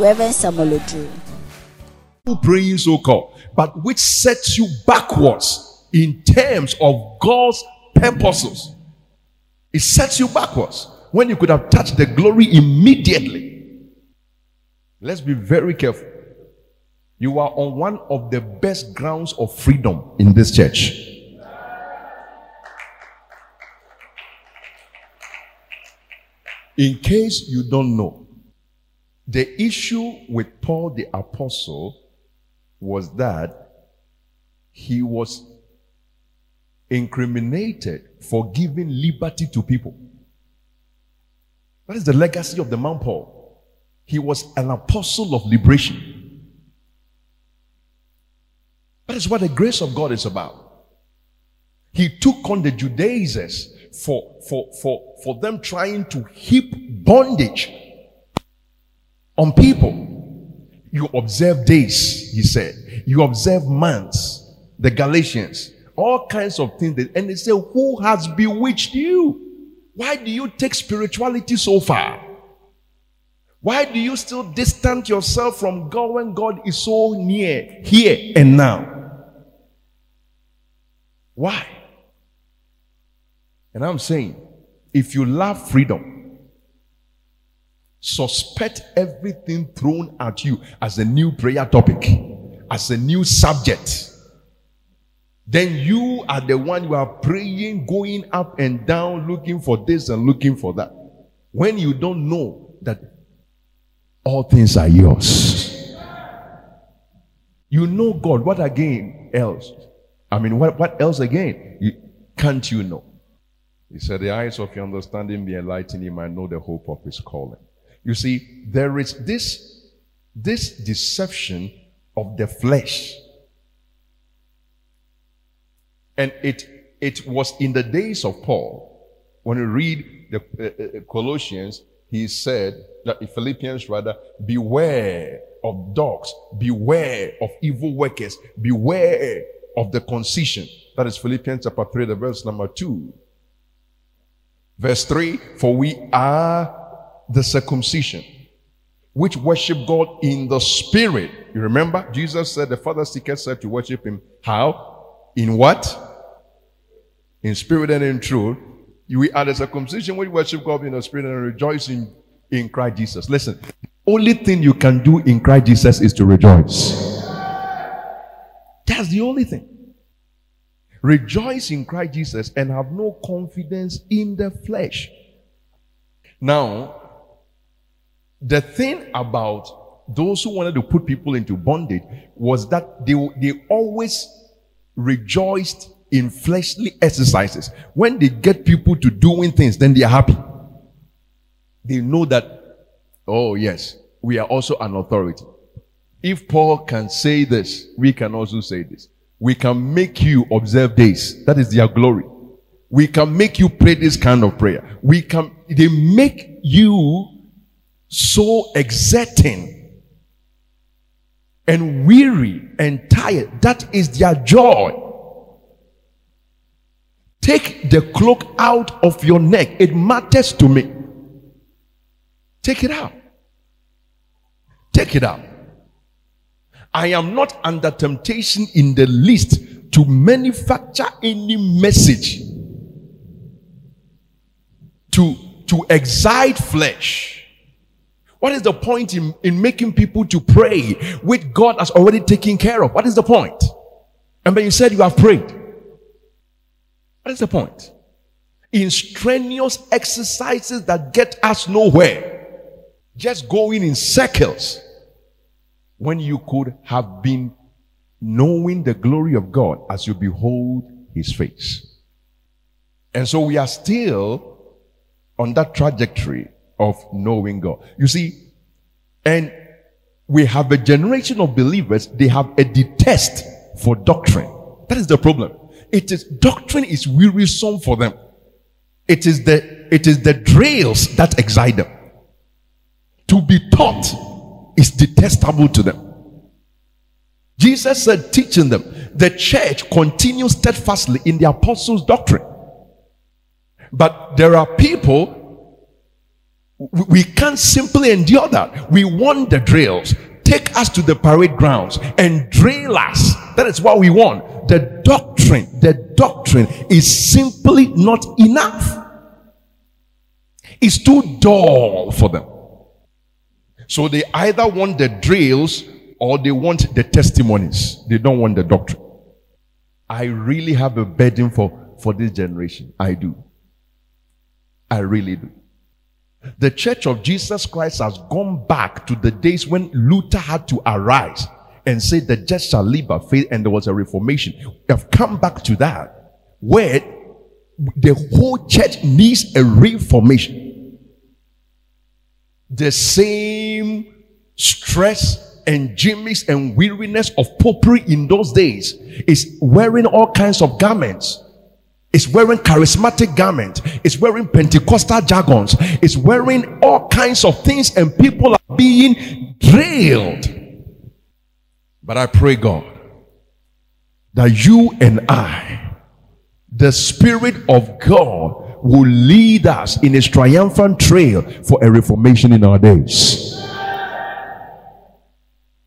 Reverend Samuel. Praying so called, but which sets you backwards in terms of God's purposes. It sets you backwards when you could have touched the glory immediately. Let's be very careful. You are on one of the best grounds of freedom in this church. In case you don't know, the issue with Paul the Apostle was that he was incriminated for giving liberty to people. That is the legacy of the man Paul. He was an apostle of liberation. That is what the grace of God is about. He took on the Judaizers for, for, for, for them trying to heap bondage on people. You observe days, he said. You observe months, the Galatians, all kinds of things. And they say, Who has bewitched you? Why do you take spirituality so far? Why do you still distance yourself from God when God is so near, here and now? Why? And I'm saying, if you love freedom, Suspect everything thrown at you as a new prayer topic, as a new subject. Then you are the one you are praying, going up and down, looking for this and looking for that. When you don't know that all things are yours. You know God. What again else? I mean, what, what else again? You, can't you know? He said, The eyes of your understanding be enlightened, you might know the hope of his calling. You see, there is this, this deception of the flesh. And it, it was in the days of Paul. When you read the uh, uh, Colossians, he said, that Philippians rather, beware of dogs, beware of evil workers, beware of the concision. That is Philippians chapter 3, the verse number 2. Verse 3, for we are the circumcision, which worship God in the spirit. You remember? Jesus said the Father seeketh said to worship him. How? In what? In spirit and in truth. We are the circumcision which worship God in the spirit and rejoice in, in Christ Jesus. Listen, the only thing you can do in Christ Jesus is to rejoice. That's the only thing. Rejoice in Christ Jesus and have no confidence in the flesh. Now, the thing about those who wanted to put people into bondage was that they, they always rejoiced in fleshly exercises. When they get people to doing things, then they are happy. They know that, oh yes, we are also an authority. If Paul can say this, we can also say this. We can make you observe days. That is their glory. We can make you pray this kind of prayer. We can, they make you so exerting and weary and tired. That is their joy. Take the cloak out of your neck. It matters to me. Take it out. Take it out. I am not under temptation in the least to manufacture any message to, to excite flesh what is the point in, in making people to pray which God has already taken care of? What is the point? And when you said you have prayed, what is the point? In strenuous exercises that get us nowhere, just going in circles, when you could have been knowing the glory of God as you behold his face. And so we are still on that trajectory of knowing God. You see, and we have a generation of believers, they have a detest for doctrine. That is the problem. It is doctrine is wearisome for them. It is the it is the drills that excite them. To be taught is detestable to them. Jesus said, teaching them, the church continues steadfastly in the apostles' doctrine. But there are people we can't simply endure that. We want the drills. Take us to the parade grounds and drill us. That is what we want. The doctrine, the doctrine is simply not enough. It's too dull for them. So they either want the drills or they want the testimonies. They don't want the doctrine. I really have a burden for, for this generation. I do. I really do. The church of Jesus Christ has gone back to the days when Luther had to arise and say the just shall live by faith and there was a reformation. We have come back to that where the whole church needs a reformation. The same stress and gimmicks and weariness of popery in those days is wearing all kinds of garments is wearing charismatic garment, is wearing Pentecostal jargons, is wearing all kinds of things, and people are being drilled. But I pray, God, that you and I, the Spirit of God, will lead us in a triumphant trail for a reformation in our days.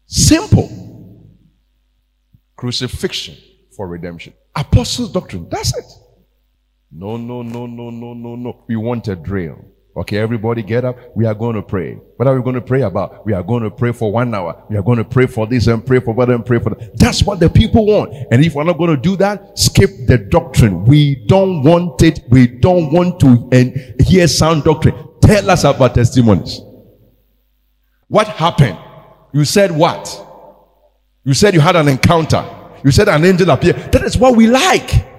Simple. Crucifixion for redemption. Apostles' doctrine. That's it. No, no, no, no, no, no, no. We want a drill. Okay, everybody get up. We are going to pray. What are we going to pray about? We are going to pray for one hour. We are going to pray for this and pray for that and pray for that. That's what the people want. And if we're not going to do that, skip the doctrine. We don't want it. We don't want to hear sound doctrine. Tell us about testimonies. What happened? You said what? You said you had an encounter. You said an angel appeared. That is what we like.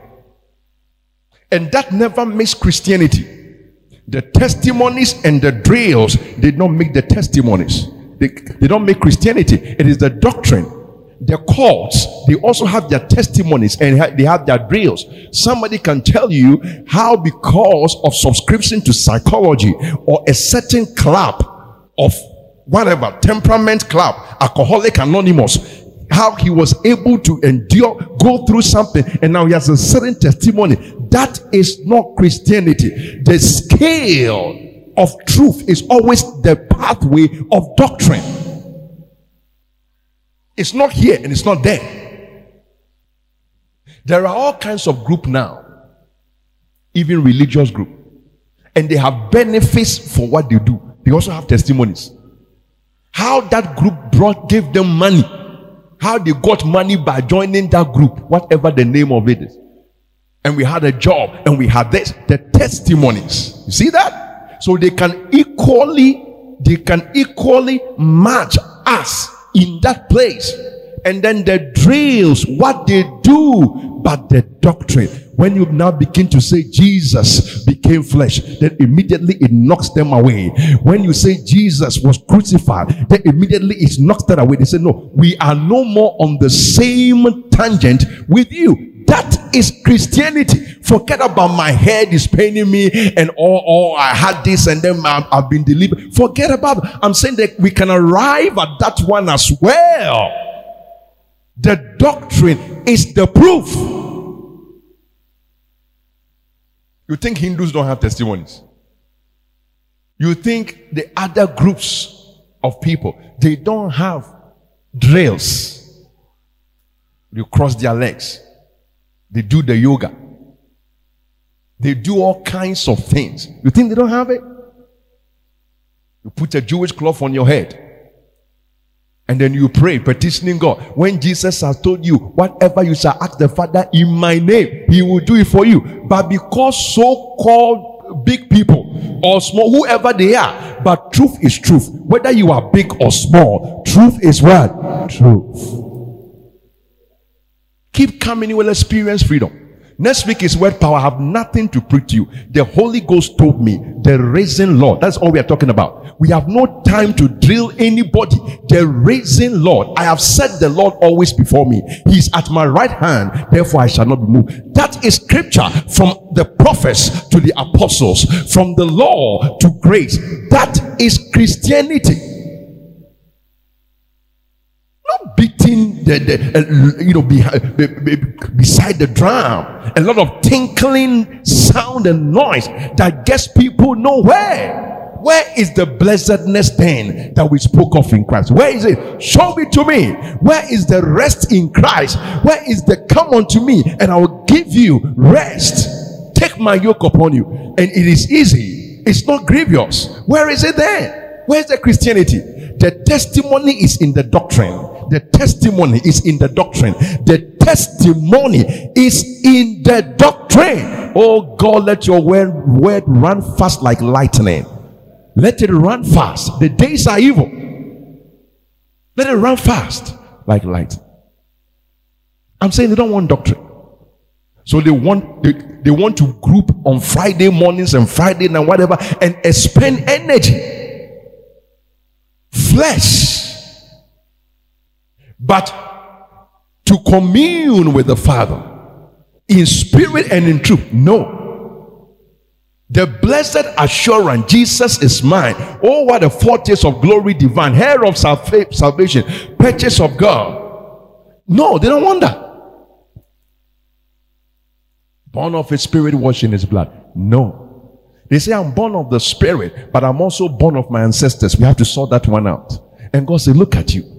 And that never makes Christianity. The testimonies and the drills did not make the testimonies. They, they don't make Christianity. It is the doctrine. The cults, they also have their testimonies and they have their drills. Somebody can tell you how because of subscription to psychology or a certain club of whatever, temperament club, alcoholic anonymous, how he was able to endure, go through something, and now he has a certain testimony. That is not Christianity. The scale of truth is always the pathway of doctrine. It's not here and it's not there. There are all kinds of group now, even religious group, and they have benefits for what they do. They also have testimonies. How that group brought gave them money how they got money by joining that group, whatever the name of it is. And we had a job and we had this, the testimonies. You see that? So they can equally, they can equally match us in that place. And then the drills, what they do, but the doctrine when you now begin to say Jesus became flesh, then immediately it knocks them away. When you say Jesus was crucified, then immediately it knocks that away. They say, No, we are no more on the same tangent with you. That is Christianity. Forget about my head is paining me and oh, oh I had this and then I've, I've been delivered. Forget about. I'm saying that we can arrive at that one as well. The doctrine is the proof. You think Hindus don't have testimonies? You think the other groups of people, they don't have drills. You cross their legs. They do the yoga. They do all kinds of things. You think they don't have it? You put a Jewish cloth on your head. And then you pray, petitioning God. When Jesus has told you, whatever you shall ask the Father in my name, He will do it for you. But because so called big people or small, whoever they are, but truth is truth. Whether you are big or small, truth is what? Truth. Keep coming, you will experience freedom. Next week is word power. I have nothing to preach to you. The Holy Ghost told me the risen Lord. That's all we are talking about. We have no time to drill anybody. The risen Lord. I have set the Lord always before me. He's at my right hand. Therefore I shall not be moved. That is scripture from the prophets to the apostles, from the law to grace. That is Christianity the, the uh, you know behind, be, be, beside the drum a lot of tinkling sound and noise that gets people nowhere where is the blessedness then that we spoke of in Christ? Where is it? Show it to me. Where is the rest in Christ? Where is the come unto me and I will give you rest? Take my yoke upon you, and it is easy. It's not grievous. Where is it then? Where's the Christianity? The testimony is in the doctrine. The testimony is in the doctrine. The testimony is in the doctrine. Oh God, let your word, run fast like lightning. Let it run fast. The days are evil. Let it run fast like light. I'm saying they don't want doctrine. So they want they, they want to group on Friday mornings and Friday and whatever and expend energy. Flesh but to commune with the Father in spirit and in truth. No. The blessed assurance, Jesus is mine. Oh, what a foretaste of glory divine, heir of salvation, purchase of God. No, they don't want that. Born of his spirit, washed in his blood. No. They say, I'm born of the spirit, but I'm also born of my ancestors. We have to sort that one out. And God said, Look at you.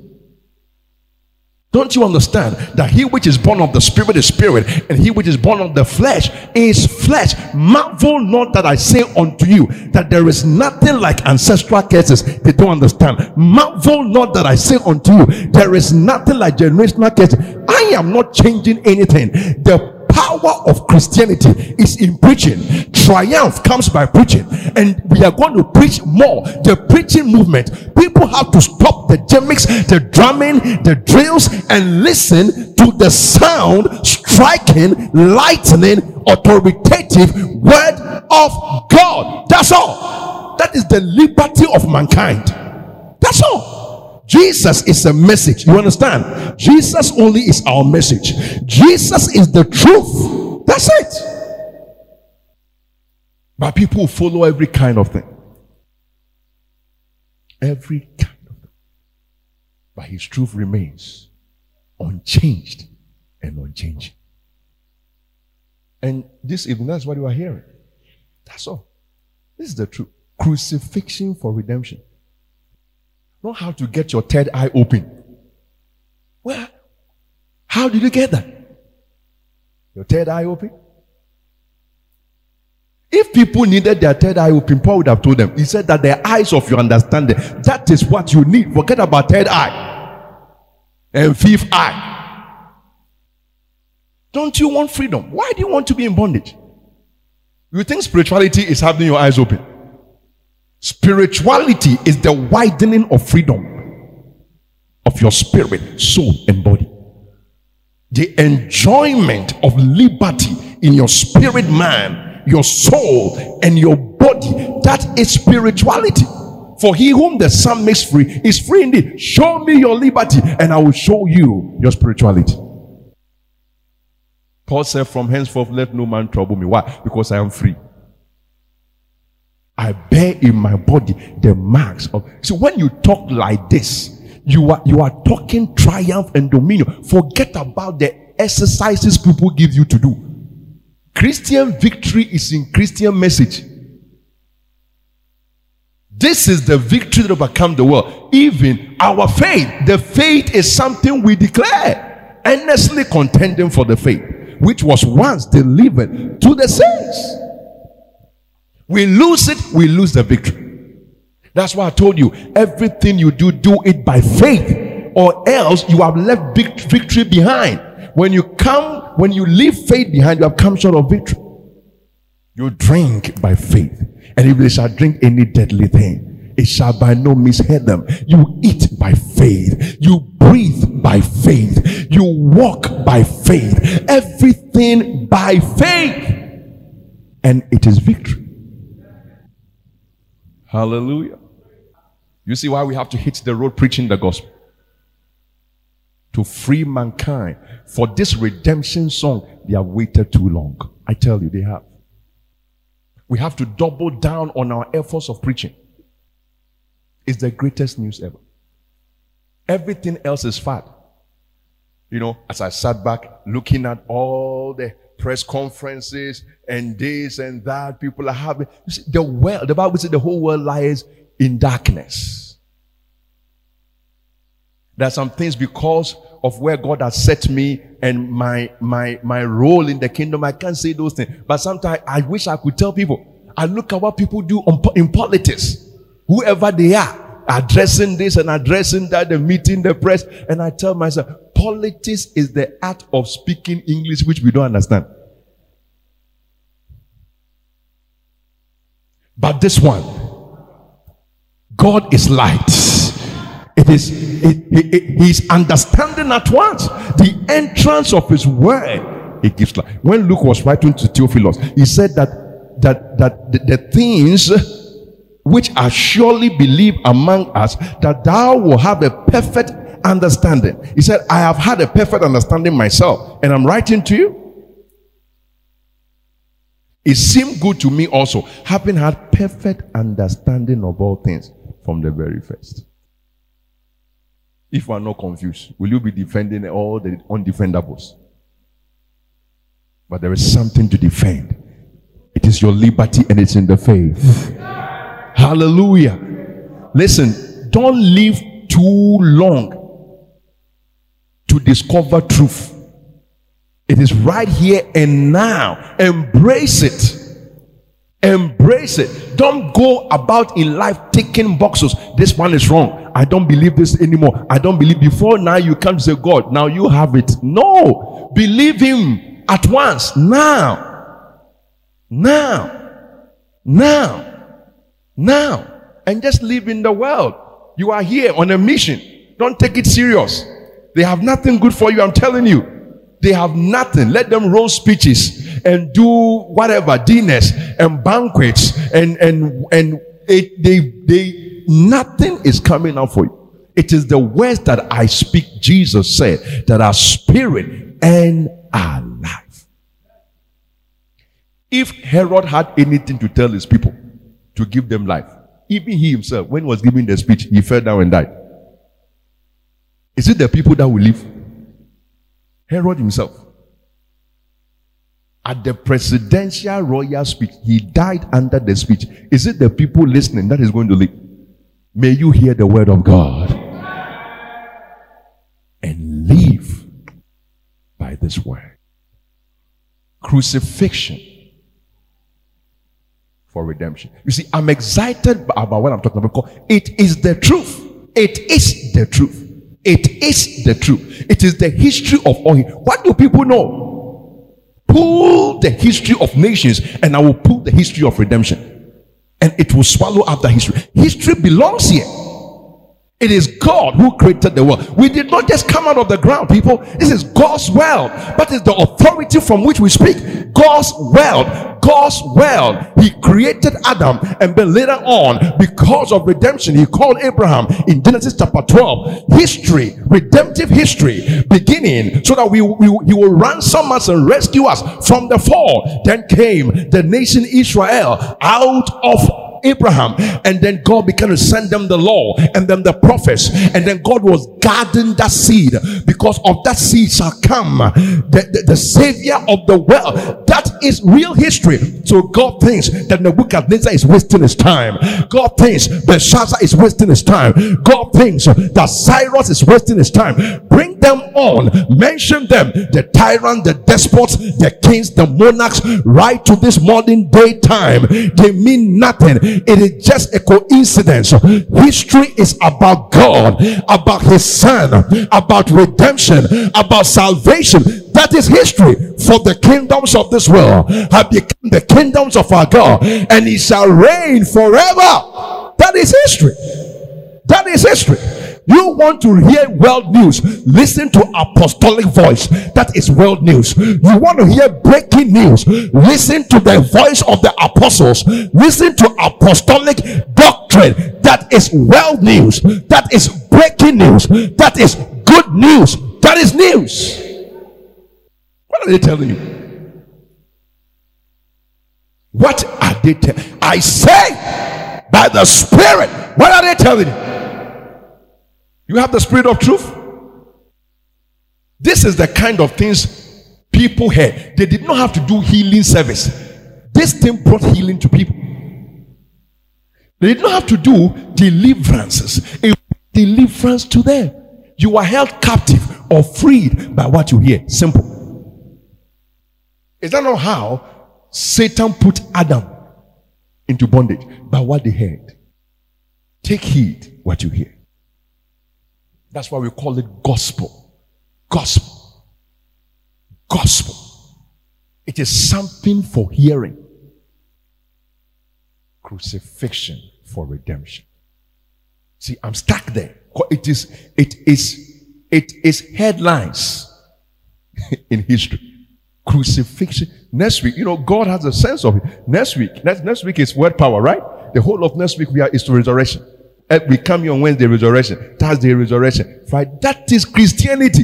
Don't you understand that he which is born of the spirit is spirit, and he which is born of the flesh is flesh? Marvel not that I say unto you that there is nothing like ancestral curses. They don't understand. Marvel not that I say unto you there is nothing like generational curses. I am not changing anything. The power of Christianity is in preaching. Triumph comes by preaching, and we are going to preach more. The preaching movement, people have to stop the gimmicks, the drumming, the drills, and listen to the sound, striking, lightning, authoritative word of God. That's all. That is the liberty of mankind. That's all. Jesus is a message. You understand? Jesus only is our message. Jesus is the truth. That's it. But people follow every kind of thing. Every kind of thing. But his truth remains unchanged and unchanging. And this evening, that's what you are hearing. That's all. This is the truth. Crucifixion for redemption. Not how to get your third eye open. Well, how did you get that? Your third eye open? If people needed their third eye open, Paul would have told them. He said that the eyes of your understanding, that is what you need. Forget about third eye and fifth eye. Don't you want freedom? Why do you want to be in bondage? You think spirituality is having your eyes open? Spirituality is the widening of freedom of your spirit, soul, and body. The enjoyment of liberty in your spirit, man, your soul, and your body. That is spirituality. For he whom the Son makes free is free indeed. Show me your liberty, and I will show you your spirituality. Paul said, From henceforth, let no man trouble me. Why? Because I am free. I bear in my body the marks of. So when you talk like this, you are you are talking triumph and dominion. Forget about the exercises people give you to do. Christian victory is in Christian message. This is the victory that overcome the world. Even our faith, the faith is something we declare, earnestly contending for the faith, which was once delivered to the saints. We lose it, we lose the victory. That's why I told you everything you do, do it by faith, or else you have left big victory behind. When you come, when you leave faith behind, you have come short of victory. You drink by faith, and if they shall drink any deadly thing, it shall by no means hurt them. You eat by faith, you breathe by faith, You walk by faith. Everything by faith. And it is victory. Hallelujah. You see why we have to hit the road preaching the gospel? To free mankind. For this redemption song, they have waited too long. I tell you, they have. We have to double down on our efforts of preaching. It's the greatest news ever. Everything else is fat. You know, as I sat back looking at all the press conferences and this and that people are having, see, the world, the Bible says the whole world lies in darkness. There are some things because of where God has set me and my my my role in the kingdom. I can't say those things, but sometimes I wish I could tell people. I look at what people do in politics, whoever they are, addressing this and addressing that, the meeting the press, and I tell myself, politics is the art of speaking English which we don't understand. But this one, God is light. It is it, it, it, He's understanding at once. The entrance of His word, he gives light. When Luke was writing to Theophilus, he said that that that the, the things which are surely believed among us, that thou will have a perfect understanding. He said, I have had a perfect understanding myself, and I'm writing to you. It seemed good to me also, having had perfect understanding of all things from the very first. If we are not confused, will you be defending all the undefendables? But there is something to defend. It is your liberty and it's in the faith. Hallelujah. Listen, don't live too long to discover truth. It is right here and now. Embrace it. Embrace it. Don't go about in life taking boxes. This one is wrong. I don't believe this anymore. I don't believe before now you can't say God. Now you have it. No. Believe him at once. Now. Now. Now. Now. And just live in the world. You are here on a mission. Don't take it serious. They have nothing good for you. I'm telling you. They have nothing. Let them roll speeches and do whatever dinners and banquets and and and it, they they nothing is coming out for you. It is the words that I speak. Jesus said that our spirit and our life. If Herod had anything to tell his people to give them life, even he himself, when he was giving the speech, he fell down and died. Is it the people that will live? Herod himself. At the presidential royal speech, he died under the speech. Is it the people listening that is going to live? May you hear the word of God and live by this word. Crucifixion for redemption. You see, I'm excited about what I'm talking about because it is the truth. It is the truth. It is the truth. It is the history of all. What do people know? Pull the history of nations, and I will pull the history of redemption, and it will swallow up the history. History belongs here. It is God who created the world. We did not just come out of the ground, people. This is God's world, but it's the authority from which we speak. God's world. God's world. He created Adam, and then later on, because of redemption, he called Abraham in Genesis chapter 12. History, redemptive history, beginning so that we, we he will ransom us and rescue us from the fall. Then came the nation Israel out of Abraham, and then God began to send them the law and then the prophets, and then God was guarding that seed because of that seed shall come the, the, the savior of the world. That is real history. So God thinks that Nebuchadnezzar is wasting his time. God thinks Belshazzar is wasting his time. God thinks that Cyrus is wasting his time. Bring them on, mention them, the tyrant, the despots, the kings, the monarchs, right to this modern day time. They mean nothing it is just a coincidence. History is about God, about His Son, about redemption, about salvation. That is history. For the kingdoms of this world have become the kingdoms of our God, and He shall reign forever. That is history. That is history. You want to hear world news? Listen to apostolic voice. That is world news. You want to hear breaking news? Listen to the voice of the apostles. Listen to apostolic doctrine. That is world news. That is breaking news. That is good news. That is news. What are they telling you? What are they telling? I say by the Spirit. What are they telling you? You have the spirit of truth. This is the kind of things people had. They did not have to do healing service. This thing brought healing to people. They did not have to do deliverances. A deliverance to them. You are held captive or freed by what you hear. Simple. Is that not how Satan put Adam into bondage? By what they heard. Take heed what you hear. That's why we call it gospel. Gospel. Gospel. It is something for hearing. Crucifixion for redemption. See, I'm stuck there. It is, it is, it is headlines in history. Crucifixion. Next week, you know, God has a sense of it. Next week, next, next week is word power, right? The whole of next week we are is to resurrection. Eh, we come here on Wednesday, resurrection. Thursday, resurrection. Friday. That is Christianity.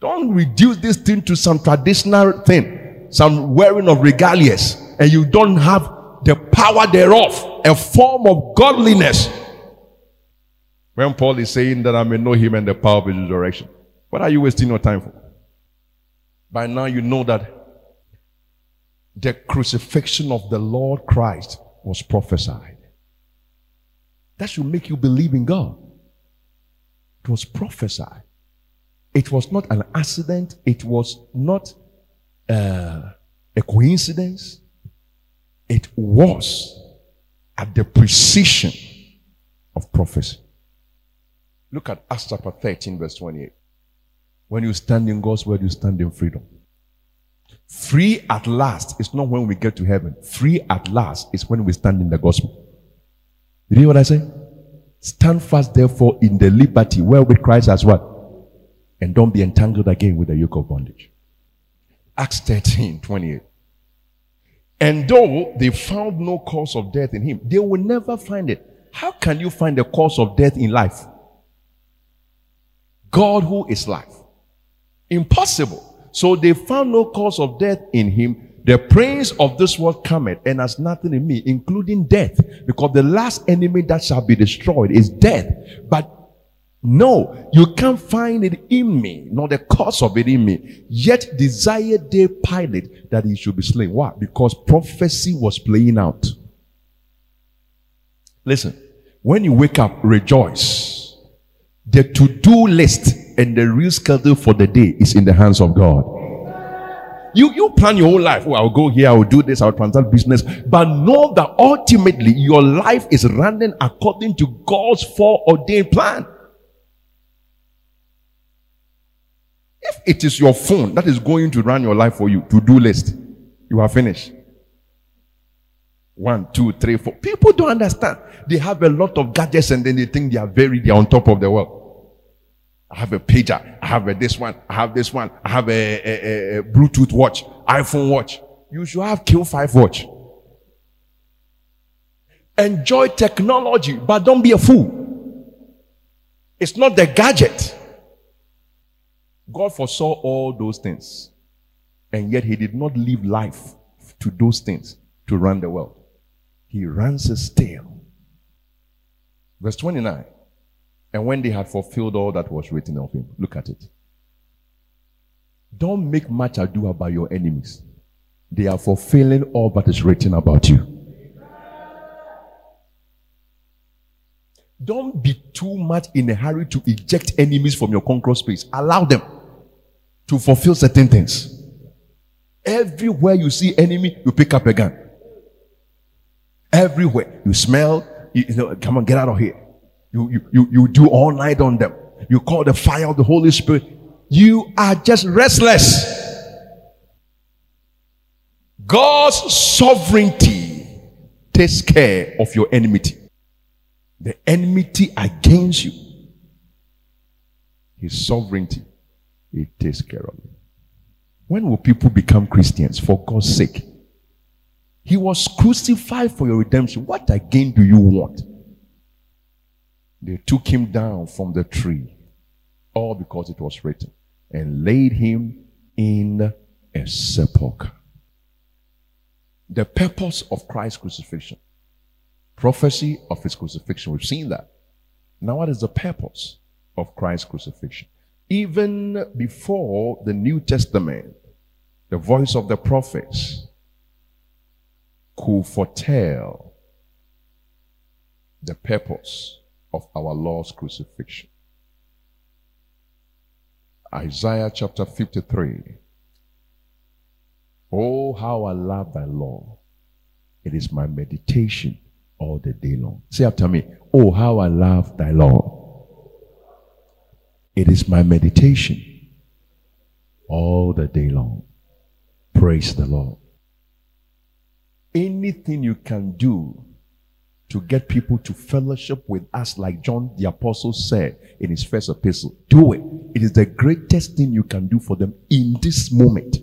Don't reduce this thing to some traditional thing, some wearing of regalias, and you don't have the power thereof, a form of godliness. When Paul is saying that I may know him and the power of his resurrection, what are you wasting your time for? By now, you know that the crucifixion of the Lord Christ was prophesied. That should make you believe in God. It was prophesied. It was not an accident. It was not uh, a coincidence. It was at the precision of prophecy. Look at Acts chapter 13, verse 28. When you stand in God's word, you stand in freedom. Free at last is not when we get to heaven. Free at last is when we stand in the gospel. You hear what I say? Stand fast, therefore, in the liberty wherewith Christ has what? And don't be entangled again with the yoke of bondage. Acts 13 28. And though they found no cause of death in him, they will never find it. How can you find a cause of death in life? God, who is life. Impossible. So they found no cause of death in him, the prince of this world cometh and has nothing in me, including death, because the last enemy that shall be destroyed is death. But no, you can't find it in me, nor the cause of it in me. Yet desired they Pilate that he should be slain. Why? Because prophecy was playing out. Listen, when you wake up, rejoice. The to-do list and the real schedule for the day is in the hands of God. You, you plan your whole life. Oh, I'll go here, I'll do this, I'll transact business. But know that ultimately your life is running according to God's foreordained plan. If it is your phone that is going to run your life for you, to do list, you are finished. One, two, three, four. People don't understand. They have a lot of gadgets and then they think they are very, they are on top of the world. I have a pager. I have a this one. I have this one. I have a, a, a, Bluetooth watch, iPhone watch. You should have Q5 watch. Enjoy technology, but don't be a fool. It's not the gadget. God foresaw all those things. And yet he did not leave life to those things to run the world. He runs a still. Verse 29. And when they had fulfilled all that was written of him, look at it. Don't make much ado about your enemies. They are fulfilling all that is written about you. Don't be too much in a hurry to eject enemies from your conquer space. Allow them to fulfill certain things. Everywhere you see enemy, you pick up a gun. Everywhere you smell, you, you know, come on, get out of here. You, you, you, you do all night on them. You call the fire of the Holy Spirit. You are just restless. God's sovereignty takes care of your enmity. the enmity against you, his sovereignty, it takes care of it. When will people become Christians for God's sake? He was crucified for your redemption. What again do you want? They took him down from the tree, all because it was written, and laid him in a sepulchre. The purpose of Christ's crucifixion, prophecy of his crucifixion, we've seen that. Now, what is the purpose of Christ's crucifixion? Even before the New Testament, the voice of the prophets could foretell the purpose of our Lord's crucifixion. Isaiah chapter 53. Oh, how I love thy law. It is my meditation all the day long. Say after me, Oh, how I love thy law. It is my meditation all the day long. Praise the Lord. Anything you can do to get people to fellowship with us, like John the Apostle said in his first epistle, do it. It is the greatest thing you can do for them in this moment.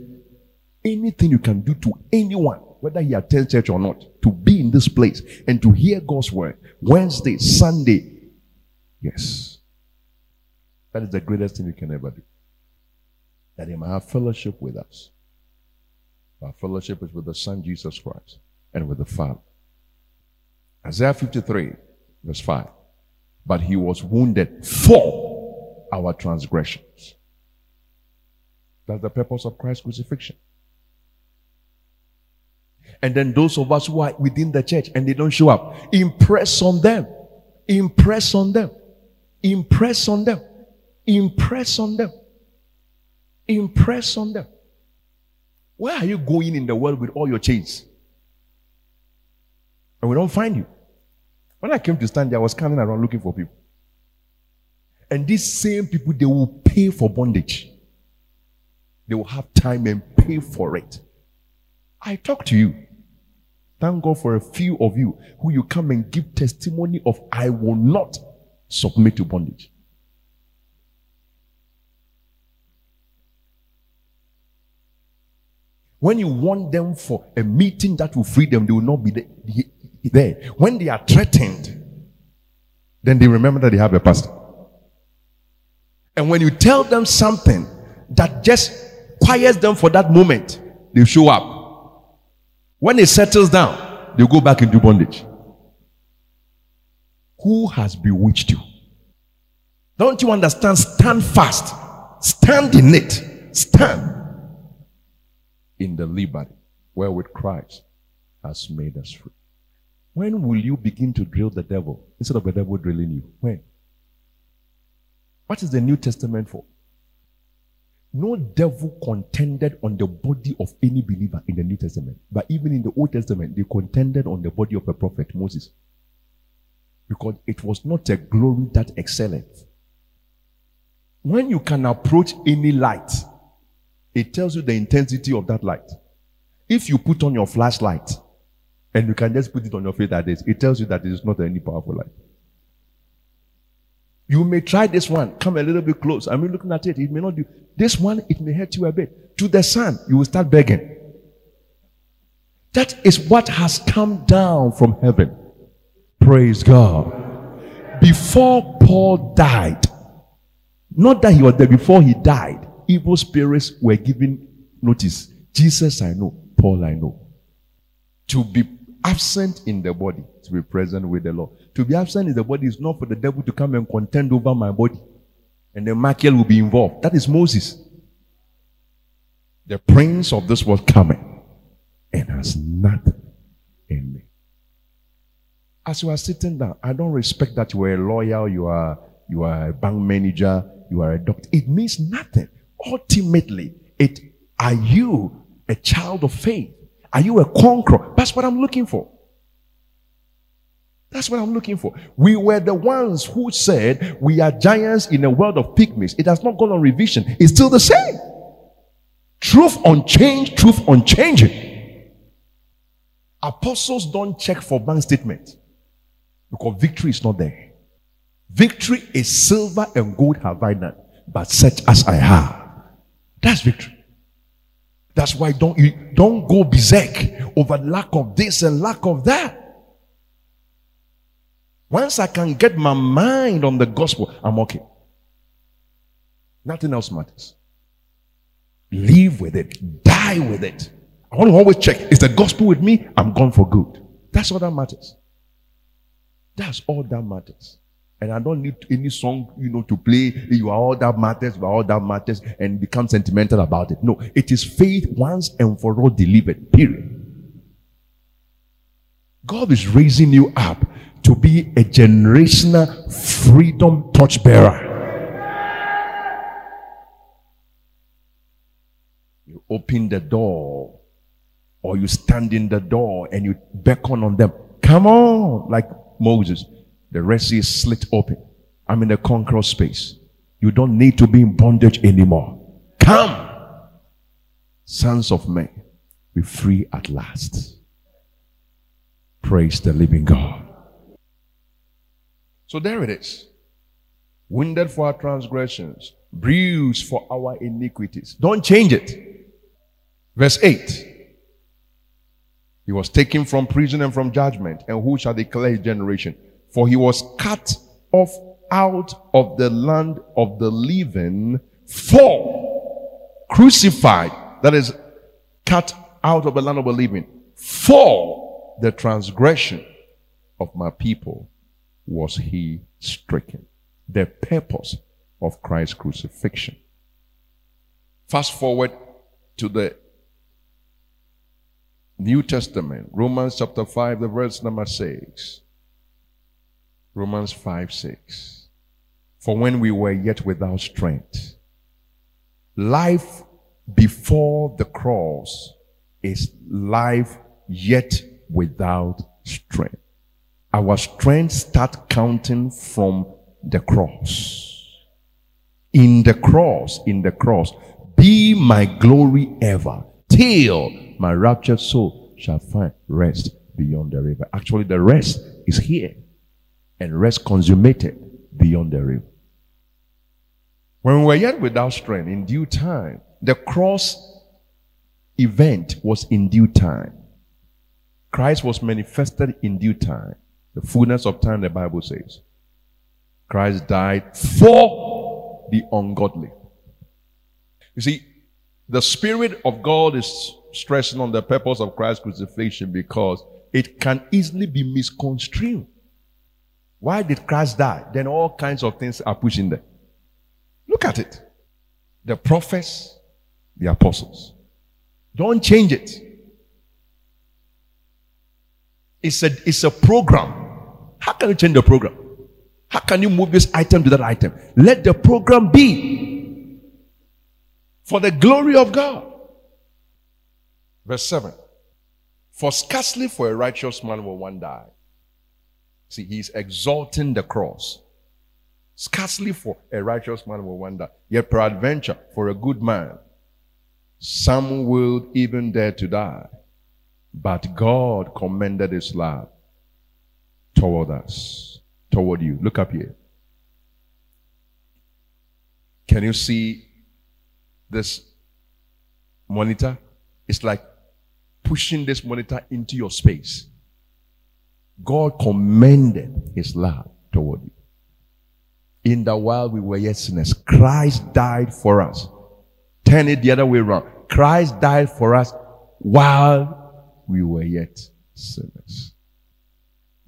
Anything you can do to anyone, whether he attends church or not, to be in this place and to hear God's word Wednesday, Sunday. Yes. That is the greatest thing you can ever do. That he might have fellowship with us. Our fellowship is with the Son Jesus Christ and with the Father. Isaiah 53, verse 5. But he was wounded for our transgressions. That's the purpose of Christ's crucifixion. And then those of us who are within the church and they don't show up, impress on them. Impress on them. Impress on them. Impress on them. Impress on them. Where are you going in the world with all your chains? And we don't find you. When I came to stand there, I was scanning around looking for people. And these same people, they will pay for bondage. They will have time and pay for it. I talk to you. Thank God for a few of you who you come and give testimony of, I will not submit to bondage. When you want them for a meeting that will free them, they will not be there. When they are threatened, then they remember that they have a pastor. And when you tell them something that just quiets them for that moment, they show up. When it settles down, they go back into bondage. Who has bewitched you? Don't you understand? Stand fast. Stand in it. Stand in the liberty wherewith Christ has made us free. When will you begin to drill the devil instead of the devil drilling you? When? What is the New Testament for? No devil contended on the body of any believer in the New Testament. But even in the Old Testament, they contended on the body of a prophet Moses. Because it was not a glory that excelled. When you can approach any light it tells you the intensity of that light. If you put on your flashlight and you can just put it on your face that is, it tells you that it is not any powerful light. You may try this one, come a little bit close. I mean, looking at it, it may not do. This one, it may hurt you a bit. To the sun, you will start begging. That is what has come down from heaven. Praise God. Before Paul died, not that he was there before he died, evil spirits were given notice. Jesus, I know. Paul, I know. To be absent in the body, to be present with the Lord. To be absent in the body is not for the devil to come and contend over my body. And the Michael will be involved. That is Moses. The prince of this world coming and has nothing in me. As you are sitting down, I don't respect that you are a lawyer, you are you are a bank manager, you are a doctor. It means nothing ultimately, it are you a child of faith? Are you a conqueror? That's what I'm looking for. That's what I'm looking for. We were the ones who said we are giants in a world of pygmies. It has not gone on revision. It's still the same. Truth unchanged, truth unchanging. Apostles don't check for bank statement. Because victory is not there. Victory is silver and gold have I none, but such as I have. That's victory. That's why don't you don't go berserk over lack of this and lack of that. Once I can get my mind on the gospel, I'm okay. Nothing else matters. Live with it, die with it. I want to always check is the gospel with me? I'm gone for good. That's all that matters. That's all that matters. And I don't need any song, you know, to play. You are all that matters, you are all that matters, and become sentimental about it. No, it is faith once and for all delivered. Period. God is raising you up to be a generational freedom torchbearer. You open the door, or you stand in the door and you beckon on them. Come on, like Moses. The Red Sea is slit open. I'm in a conqueror space. You don't need to be in bondage anymore. Come, sons of men, be free at last. Praise the living God. So there it is. Wounded for our transgressions, bruised for our iniquities. Don't change it. Verse 8. He was taken from prison and from judgment. And who shall declare his generation? For he was cut off out of the land of the living for crucified. That is cut out of the land of the living for the transgression of my people was he stricken. The purpose of Christ's crucifixion. Fast forward to the New Testament, Romans chapter 5, the verse number 6. Romans 5 6. For when we were yet without strength, life before the cross is life yet without strength. Our strength start counting from the cross. In the cross, in the cross, be my glory ever till my raptured soul shall find rest beyond the river. Actually, the rest is here and rest consummated beyond the river. When we were yet without strength, in due time, the cross event was in due time. Christ was manifested in due time. The fullness of time, the Bible says. Christ died for the ungodly. You see, the Spirit of God is stressing on the purpose of Christ's crucifixion because it can easily be misconstrued. Why did Christ die? Then all kinds of things are pushing there. Look at it. The prophets, the apostles. Don't change it. It's a, it's a program. How can you change the program? How can you move this item to that item? Let the program be for the glory of God. Verse 7 For scarcely for a righteous man will one die. See, he's exalting the cross. Scarcely for a righteous man will die. Yet, peradventure, for a good man, some will even dare to die. But God commended his love toward us, toward you. Look up here. Can you see this monitor? It's like pushing this monitor into your space. God commended his love toward you. In the while we were yet sinners, Christ died for us. Turn it the other way around. Christ died for us while we were yet sinners.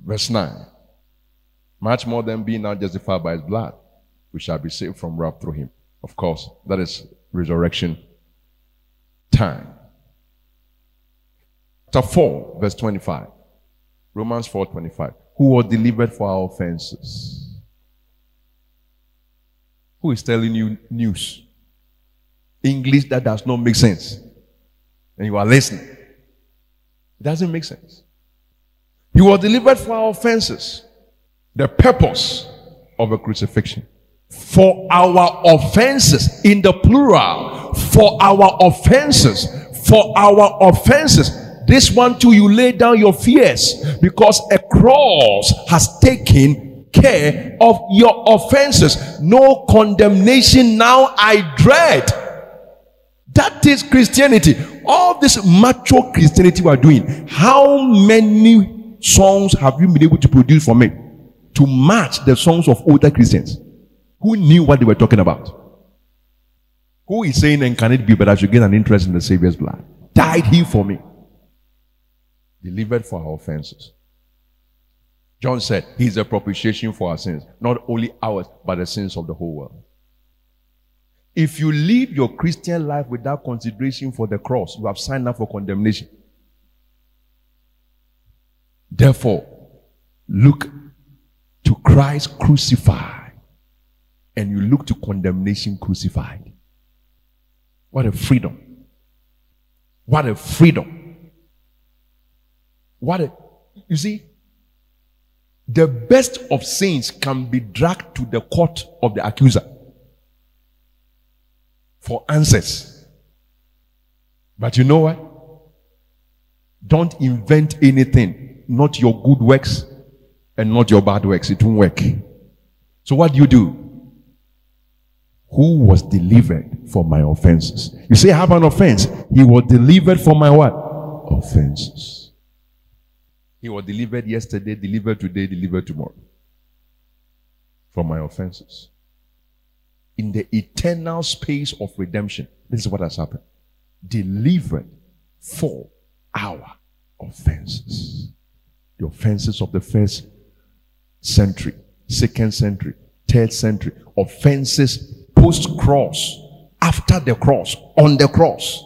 Verse 9. Much more than being now justified by his blood, we shall be saved from wrath through him. Of course, that is resurrection time chapter 4, verse 25. Romans 4:25. Who was delivered for our offenses? Who is telling you news? English that does not make sense. And you are listening. It doesn't make sense. He was delivered for our offenses. The purpose of a crucifixion. For our offenses, in the plural, for our offenses, for our offenses This one too, you lay down your fears because a cross has taken care of your offenses. No condemnation now I dread. That is Christianity. All this macho Christianity we are doing. How many songs have you been able to produce for me to match the songs of older Christians who knew what they were talking about? Who is saying, and can it be, but I should get an interest in the Savior's blood? Died he for me, delivered for our offenses. John said, He's a propitiation for our sins, not only ours, but the sins of the whole world. If you live your Christian life without consideration for the cross, you have signed up for condemnation. Therefore, look to Christ crucified and you look to condemnation crucified. What a freedom. What a freedom. What a, you see, the best of saints can be dragged to the court of the accuser for answers. But you know what? Don't invent anything, not your good works and not your bad works. It won't work. So what do you do? Who was delivered for my offenses? You say, I have an offense. He was delivered for my what? Offenses. He was delivered yesterday, delivered today, delivered tomorrow. For my offenses in the eternal space of redemption. This is what has happened. Delivered for our offenses. The offenses of the first century, second century, third century. Offenses post cross, after the cross, on the cross.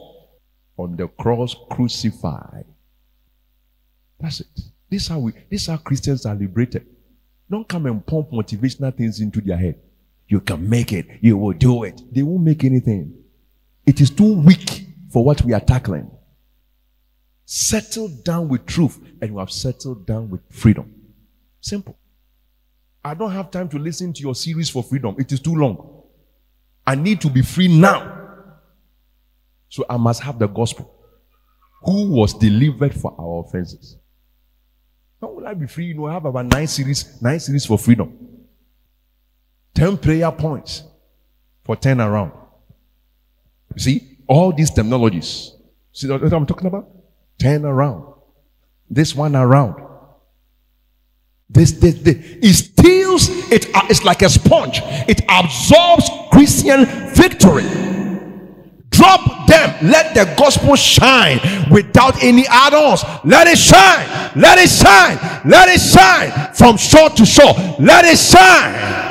On the cross, crucified. That's it. This is how we this is how Christians are liberated. Don't come and pump motivational things into their head. You can make it. You will do it. They won't make anything. It is too weak for what we are tackling. Settle down with truth, and you have settled down with freedom. Simple. I don't have time to listen to your series for freedom. It is too long. I need to be free now. So I must have the gospel. Who was delivered for our offenses? How will I be free? You know, I have about nine series, nine series for freedom. 10 prayer points for 10 around. You see, all these terminologies. See what I'm talking about? 10 around. This one around. This, this, this. It steals, it, uh, it's like a sponge. It absorbs Christian victory. Drop. Let the gospel shine without any add-ons. Let it shine. Let it shine. Let it shine from shore to shore. Let it shine.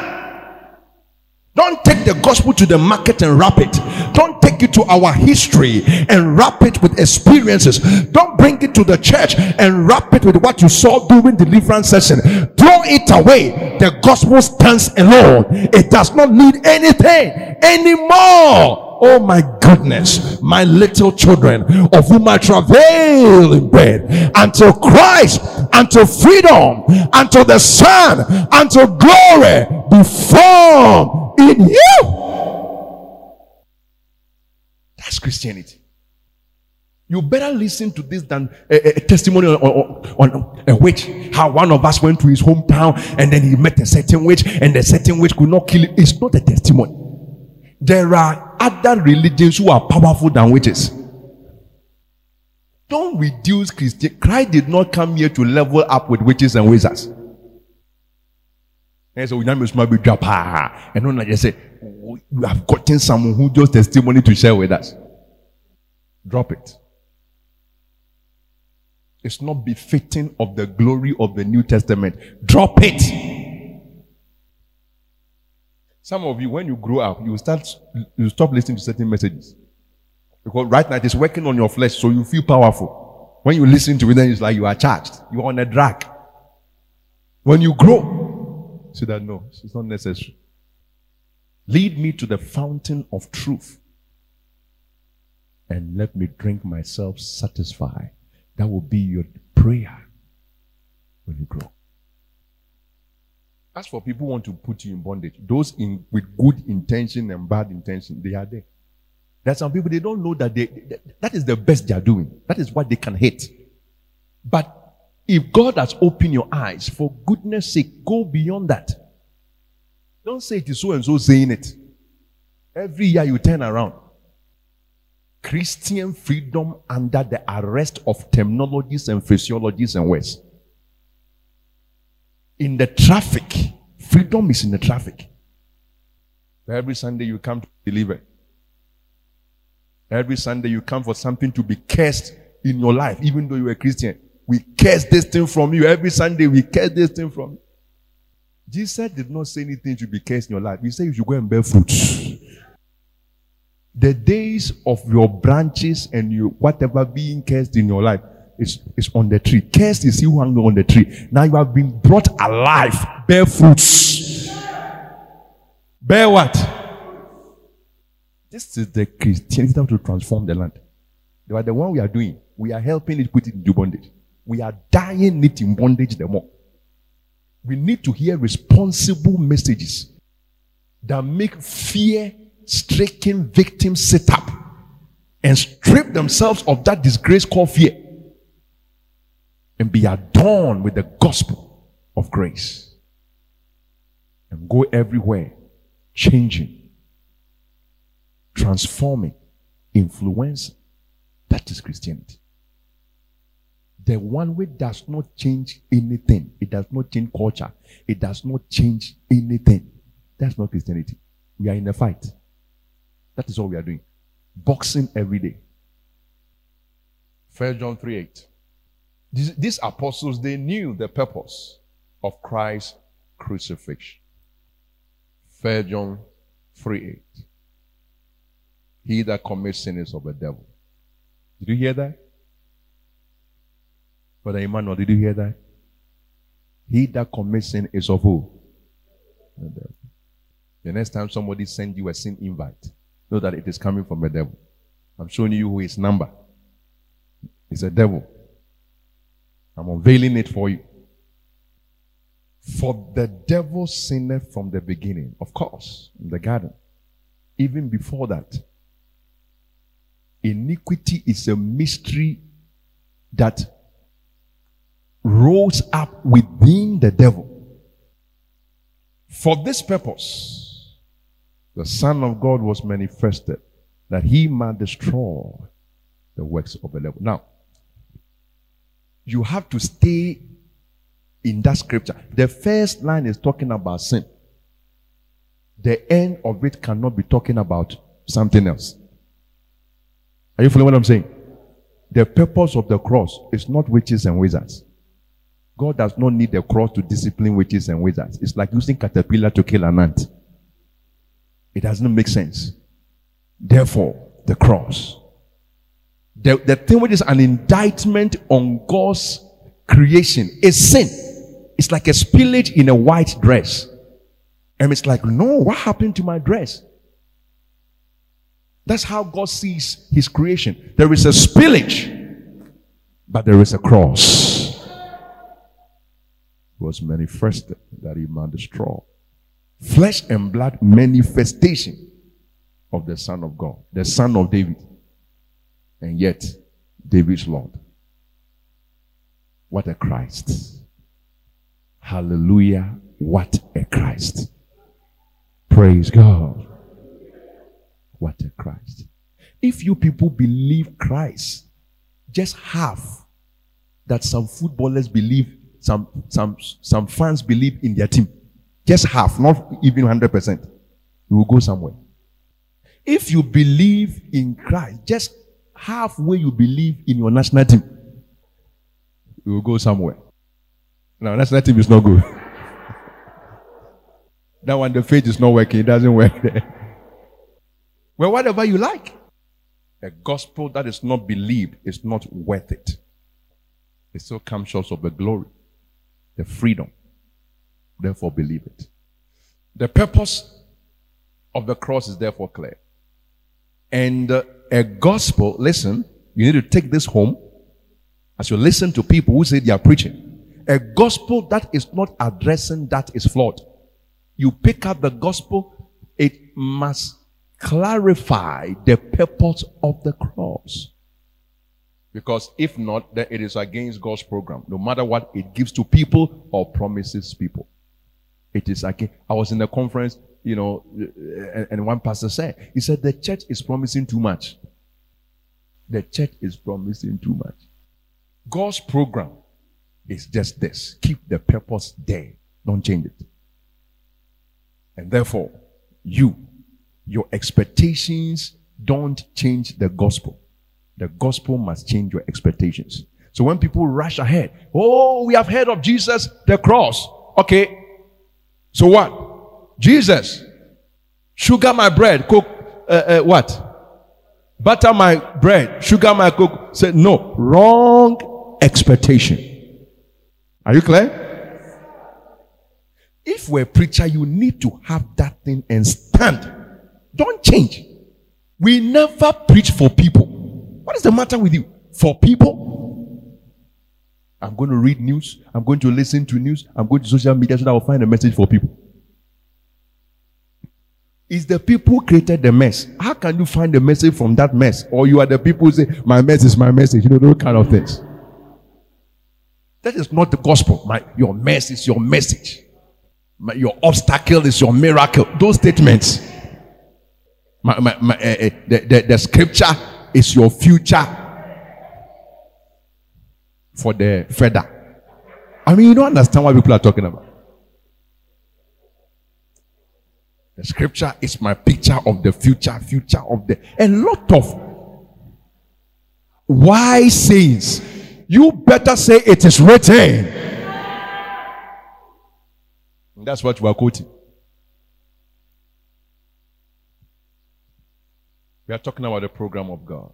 Don't take the gospel to the market and wrap it. Don't take it to our history and wrap it with experiences. Don't bring it to the church and wrap it with what you saw during deliverance session. Throw it away. The gospel stands alone. It does not need anything anymore. Oh my goodness, my little children, of whom I travail in bed, until Christ, until freedom, until the Son, until glory be formed in you. That's Christianity. You better listen to this than a, a testimony on, on, on, a witch. How one of us went to his hometown and then he met a certain witch and the certain witch could not kill him. It's not a testimony. There are other religions who are powerful than witches. Don't reduce Christian. Christ did not come here to level up with witches and wizards. And so Unyame Suma be drop and then I just say we have gotten someone who just testimony to share with us. Drop it. It's not befitting of the glory of the New Testament. Drop it. Some of you, when you grow up, you start you stop listening to certain messages. Because right now it is working on your flesh, so you feel powerful. When you listen to it, then it's like you are charged. You are on a drag. When you grow, Say that no, it's not necessary. Lead me to the fountain of truth and let me drink myself satisfied. That will be your prayer when you grow. As for people who want to put you in bondage, those in with good intention and bad intention, they are there. There are some people they don't know that they that is the best they are doing. That is what they can hate. But if God has opened your eyes, for goodness sake, go beyond that. Don't say it is so and so saying it. Every year you turn around. Christian freedom under the arrest of terminologies and physiologies and words. In the traffic, freedom is in the traffic. Every Sunday you come to deliver. Every Sunday you come for something to be cursed in your life, even though you're a Christian. We curse this thing from you. Every Sunday we curse this thing from you. Jesus did not say anything to be cursed in your life. He said you should go and bear fruits. The days of your branches and you whatever being cursed in your life is, is on the tree. Cursed is you hanging on the tree. Now you have been brought alive. Bear fruits. Bear what? This is the Christianity to transform the land. Are the one we are doing. We are helping it put it into bondage. We are dying it in bondage the more. We need to hear responsible messages that make fear stricken victims sit up and strip themselves of that disgrace called fear and be adorned with the gospel of grace and go everywhere changing, transforming, influencing. That is Christianity. The one way does not change anything. It does not change culture. It does not change anything. That's not Christianity. We are in a fight. That is all we are doing. Boxing every day. First John 3 8. These, these apostles, they knew the purpose of Christ's crucifixion. First John 3 8. He that commits sin is of the devil. Did you hear that? Brother Emmanuel, did you hear that? He that commits sin is of who? The devil. The next time somebody sends you a sin invite, know that it is coming from the devil. I'm showing you who his number. It's a devil. I'm unveiling it for you. For the devil sinned from the beginning, of course, in the garden. Even before that, iniquity is a mystery that rose up within the devil. For this purpose, the Son of God was manifested that he might destroy the works of the devil. Now, you have to stay in that scripture. The first line is talking about sin. The end of it cannot be talking about something else. Are you following what I'm saying? The purpose of the cross is not witches and wizards. God does not need the cross to discipline witches and wizards. It's like using caterpillar to kill an ant. It doesn't make sense. Therefore, the cross. The, the thing which is an indictment on God's creation is sin. It's like a spillage in a white dress. And it's like, no, what happened to my dress? That's how God sees his creation. There is a spillage, but there is a cross was manifested that he might destroy. Flesh and blood manifestation of the Son of God, the Son of David, and yet David's Lord. What a Christ. Hallelujah. What a Christ. Praise God. What a Christ. If you people believe Christ, just half that some footballers believe some, some, some fans believe in their team. Just half, not even 100%. You will go somewhere. If you believe in Christ, just halfway you believe in your national team, you will go somewhere. Now, national team is not good. that one, the faith is not working. It doesn't work there. Well, whatever you like. A gospel that is not believed is not worth it. It still comes short of the glory the freedom. Therefore, believe it. The purpose of the cross is therefore clear. And uh, a gospel, listen, you need to take this home as you listen to people who say they are preaching. A gospel that is not addressing that is flawed. You pick up the gospel, it must clarify the purpose of the cross. Because if not, then it is against God's program. No matter what it gives to people or promises people. It is again. I was in a conference, you know, and, and one pastor said, he said, the church is promising too much. The church is promising too much. God's program is just this. Keep the purpose there. Don't change it. And therefore, you, your expectations don't change the gospel. The gospel must change your expectations. So when people rush ahead, oh, we have heard of Jesus, the cross. Okay. So what? Jesus. Sugar my bread. Cook, uh, uh, what? Butter my bread. Sugar my cook. Said no. Wrong expectation. Are you clear? If we're a preacher, you need to have that thing and stand. Don't change. We never preach for people. What is the matter with you? For people? I'm going to read news. I'm going to listen to news. I'm going to social media so that I'll find a message for people. Is the people who created the mess. How can you find the message from that mess? Or you are the people who say, my mess is my message. You know, those kind of things. That is not the gospel. My, your mess is your message. My, your obstacle is your miracle. Those statements. My, my, my, uh, uh, the, the, the scripture is your future for the feather. I mean, you don't understand what people are talking about. The scripture is my picture of the future, future of the. A lot of wise sayings. You better say it is written. That's what we are quoting. We are talking about the program of God.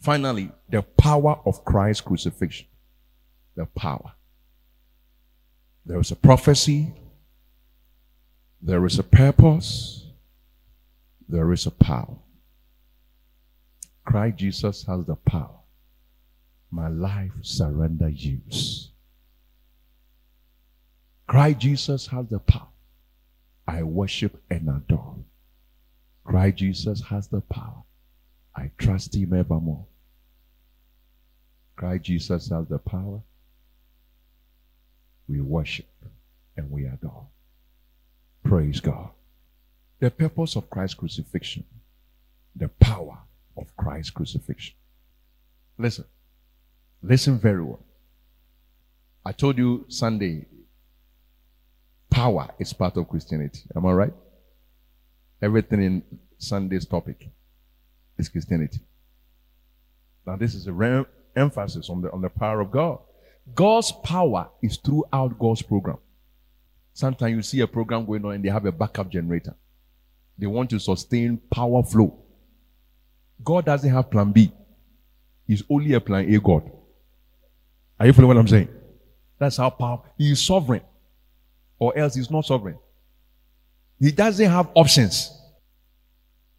Finally, the power of Christ's crucifixion. The power. There is a prophecy. There is a purpose. There is a power. Christ Jesus has the power. My life surrender use. Christ Jesus has the power. I worship and adore. Christ Jesus has the power. I trust him evermore. Christ Jesus has the power. We worship and we adore. Praise God. The purpose of Christ's crucifixion, the power of Christ's crucifixion. Listen, listen very well. I told you Sunday, power is part of Christianity. Am I right? Everything in Sunday's topic is Christianity. Now, this is a re- emphasis on the, on the power of God. God's power is throughout God's program. Sometimes you see a program going on and they have a backup generator. They want to sustain power flow. God doesn't have plan B. He's only a plan A God. Are you following what I'm saying? That's how power. He is sovereign. Or else he's not sovereign. He doesn't have options.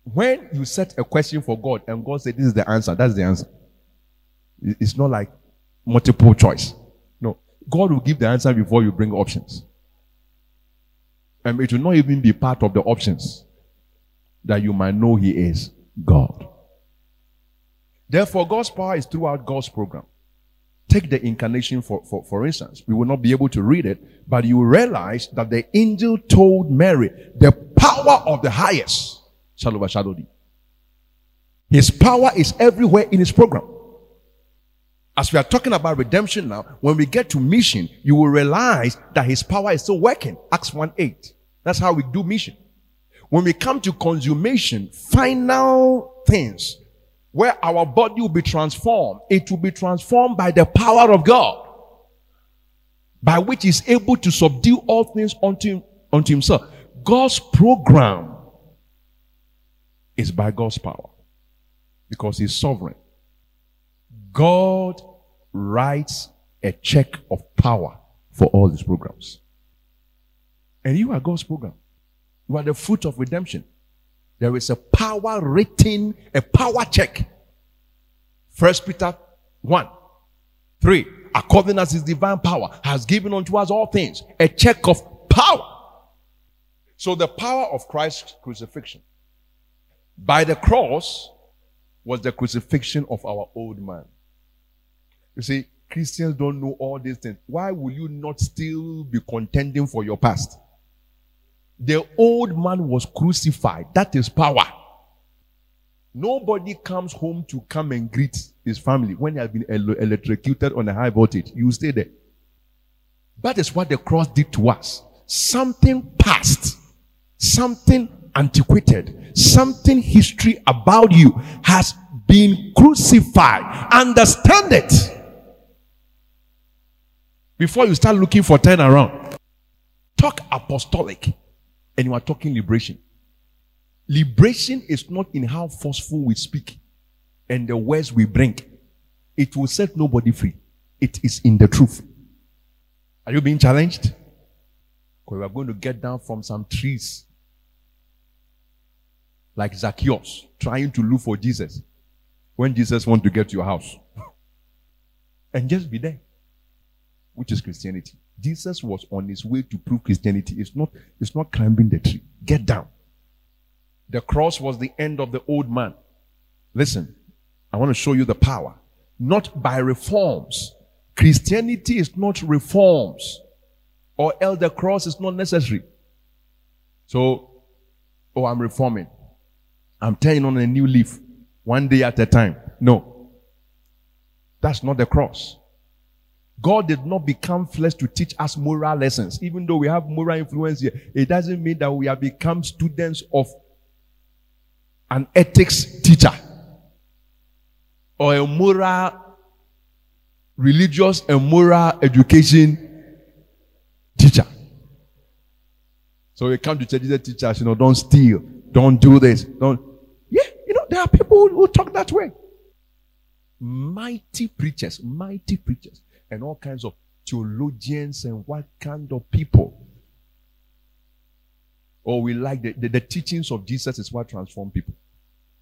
When you set a question for God and God said this is the answer, that's the answer. It's not like multiple choice. No. God will give the answer before you bring options. And it will not even be part of the options that you might know He is God. Therefore, God's power is throughout God's program. Take the incarnation for, for, for instance. We will not be able to read it, but you realize that the angel told Mary, the power of the highest shall overshadow thee. His power is everywhere in his program. As we are talking about redemption now, when we get to mission, you will realize that his power is still working. Acts 1 8. That's how we do mission. When we come to consummation, final things, where our body will be transformed, it will be transformed by the power of God, by which is able to subdue all things unto, unto himself. God's program is by God's power because he's sovereign. God writes a check of power for all his programs. And you are God's program. You are the fruit of redemption. There is a power written, a power check. First Peter 1 3. According as his divine power has given unto us all things, a check of power. So the power of Christ's crucifixion. By the cross, was the crucifixion of our old man. You see, Christians don't know all these things. Why will you not still be contending for your past? The old man was crucified. That is power. Nobody comes home to come and greet his family when he has been electrocuted on a high voltage. You stay there. That is what the cross did to us. Something past, something antiquated, something history about you has been crucified. Understand it before you start looking for turnaround. Talk apostolic, and you are talking liberation. Liberation is not in how forceful we speak and the words we bring. It will set nobody free. It is in the truth. Are you being challenged? Because we are going to get down from some trees like Zacchaeus trying to look for Jesus when Jesus wants to get to your house. and just be there. Which is Christianity. Jesus was on his way to prove Christianity. It's not, it's not climbing the tree. Get down. The cross was the end of the old man. Listen, I want to show you the power. Not by reforms. Christianity is not reforms. Or elder cross is not necessary. So, oh, I'm reforming. I'm turning on a new leaf one day at a time. No. That's not the cross. God did not become flesh to teach us moral lessons. Even though we have moral influence here, it doesn't mean that we have become students of an ethics teacher or a moral, religious and moral education teacher. So we come to church, the teachers, you know, don't steal, don't do this, don't Yeah, you know, there are people who, who talk that way. Mighty preachers, mighty preachers, and all kinds of theologians and what kind of people. Or we like the, the, the teachings of Jesus is what transform people,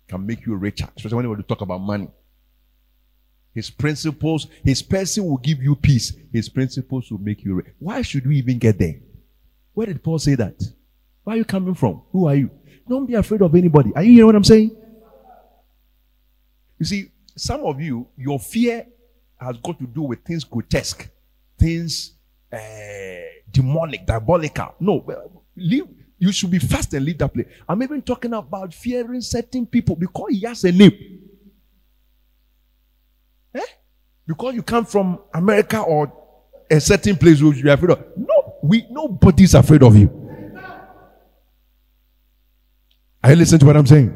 can make you richer, especially when we talk about money. His principles, his person will give you peace. His principles will make you rich. Why should we even get there? Where did Paul say that? Where are you coming from? Who are you? Don't be afraid of anybody. Are you hearing what I'm saying? You see, some of you, your fear has got to do with things grotesque, things uh, demonic, diabolical. No, leave. You should be fast and leave that place. I'm even talking about fearing certain people because he has a name. Eh? Because you come from America or a certain place which you're afraid of. No, we nobody's afraid of you. Are you listening to what I'm saying?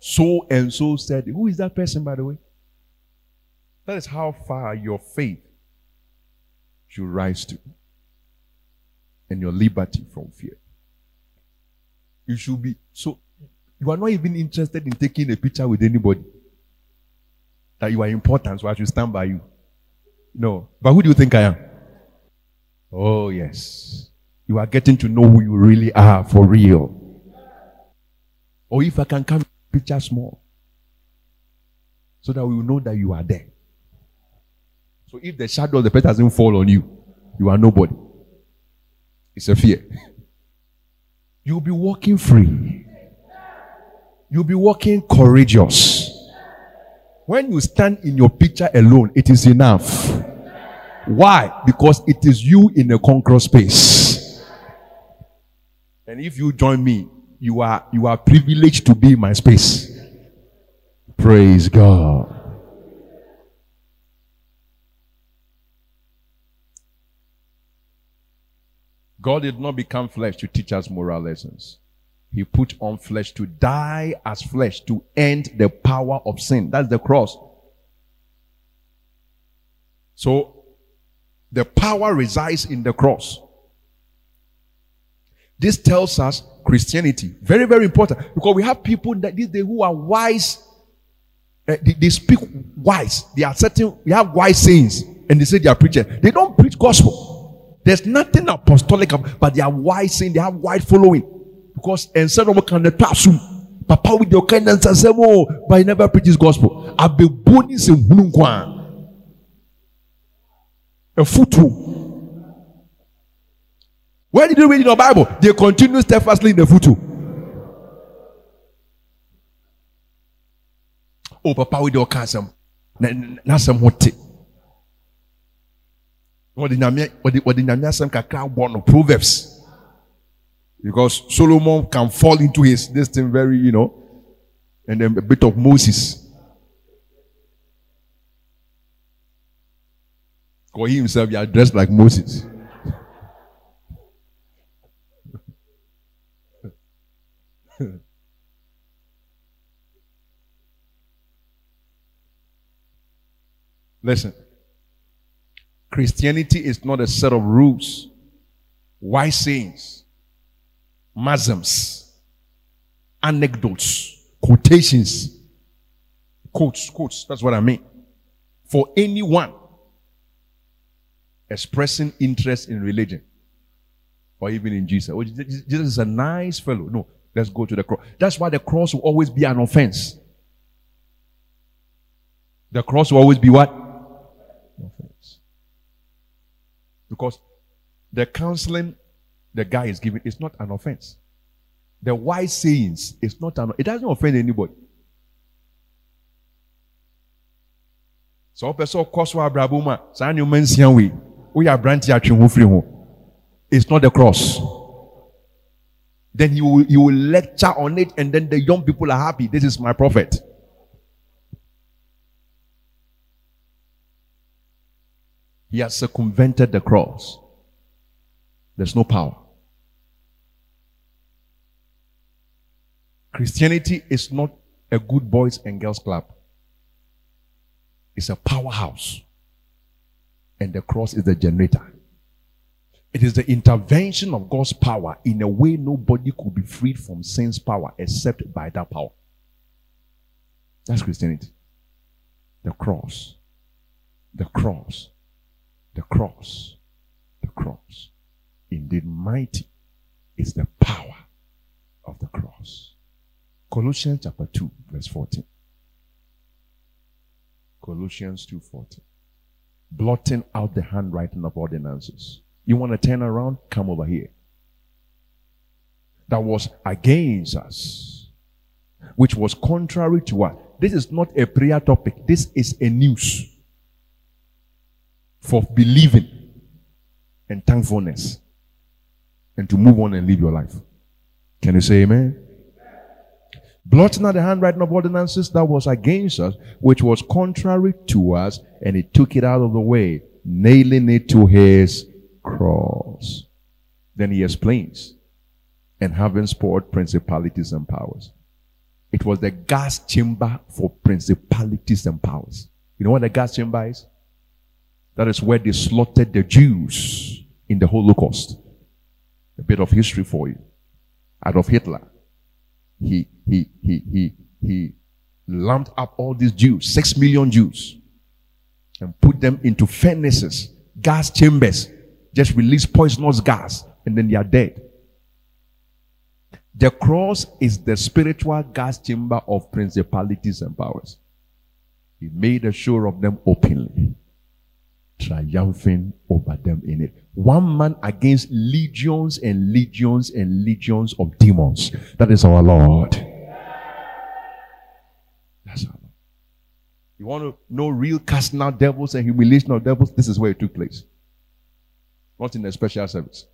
So and so said. Who is that person, by the way? That is how far your faith should rise to. And your liberty from fear. You should be so you are not even interested in taking a picture with anybody. That you are important, so I should stand by you. No. But who do you think I am? Oh, yes. You are getting to know who you really are for real. Or if I can come Picture small. So that we will know that you are there. So if the shadow of the pet doesn't fall on you, you are nobody. It's a fear. You'll be walking free. You'll be walking courageous. When you stand in your picture alone, it is enough. Why? Because it is you in a conqueror space. And if you join me, you are you are privileged to be in my space. Praise God. God did not become flesh to teach us moral lessons. He put on flesh to die as flesh to end the power of sin. That's the cross. So the power resides in the cross. This tells us Christianity. Very, very important. Because we have people that these days who are wise. Uh, they, they, speak wise. They are certain, we have wise sayings. And they say they are preachers. They don't preach gospel. There's nothing apostolic, but they are wise saying they have wide following. Because of what can assume, Papa with your kindness and say, Oh, but he never preaches gospel. I've been born in a footstool. Where did you read in your Bible? They continue steadfastly in the foot. oh papa ɔka asɛm na n'asɛm ho te wɔde nyame wɔde wɔde nyame asɛm kakra bɔ no proverbs. Because solomon can fall into his this thing very you know and then a bit of moses. Because he himself he dressed like moses. Listen. Christianity is not a set of rules, wise sayings, maxims, anecdotes, quotations, quotes, quotes. That's what I mean. For anyone expressing interest in religion or even in Jesus. Oh, Jesus is a nice fellow. No, let's go to the cross. That's why the cross will always be an offense. The cross will always be what? Offense. Because the counseling the guy is giving is not an offense. The wise sayings is not an it doesn't offend anybody. So person ɔkɔ so abrabɔ mu a saa nneɛma nsia wei woyɛ aberante atwe ho firi ho. It's not the cross. Then you will, he will lecture on it and then the young people are happy. This is my prophet He has circumvented the cross. There's no power. Christianity is not a good boys and girls club. It's a powerhouse. And the cross is the generator. It is the intervention of God's power in a way nobody could be freed from sin's power except by that power. That's Christianity. The cross. The cross the cross, the cross. Indeed, mighty is the power of the cross. Colossians chapter 2, verse 14. Colossians 2:14. Blotting out the handwriting of ordinances. You want to turn around? Come over here. That was against us, which was contrary to us. This is not a prayer topic. This is a news for believing and thankfulness and to move on and live your life. Can you say amen? Blotting out the handwriting of ordinances that was against us, which was contrary to us, and he took it out of the way, nailing it to his cross. Then he explains, and having spoiled principalities and powers. It was the gas chamber for principalities and powers. You know what the gas chamber is? That is where they slaughtered the Jews in the Holocaust. A bit of history for you. Adolf Hitler. He, he, he, he, he lumped up all these Jews, six million Jews, and put them into furnaces, gas chambers, just release poisonous gas, and then they are dead. The cross is the spiritual gas chamber of principalities and powers. He made a show of them openly triumphing over them in it. One man against legions and legions and legions of demons. That is our Lord. That's our Lord. You want to know real casting out devils and humiliation of devils? This is where it took place. Not in a special service.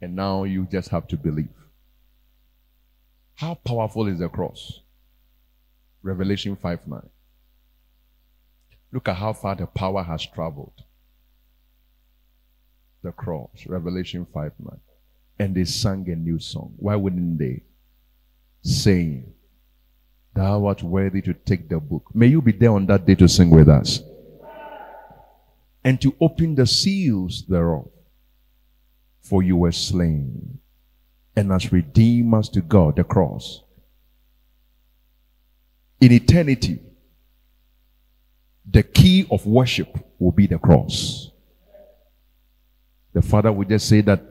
And now you just have to believe. How powerful is the cross? Revelation 5 9. Look at how far the power has traveled. The cross, Revelation 5 9. And they sang a new song. Why wouldn't they? Saying, Thou art worthy to take the book. May you be there on that day to sing with us. And to open the seals thereof. For you were slain. And as redeemers to God, the cross. In eternity, the key of worship will be the cross. The father would just say that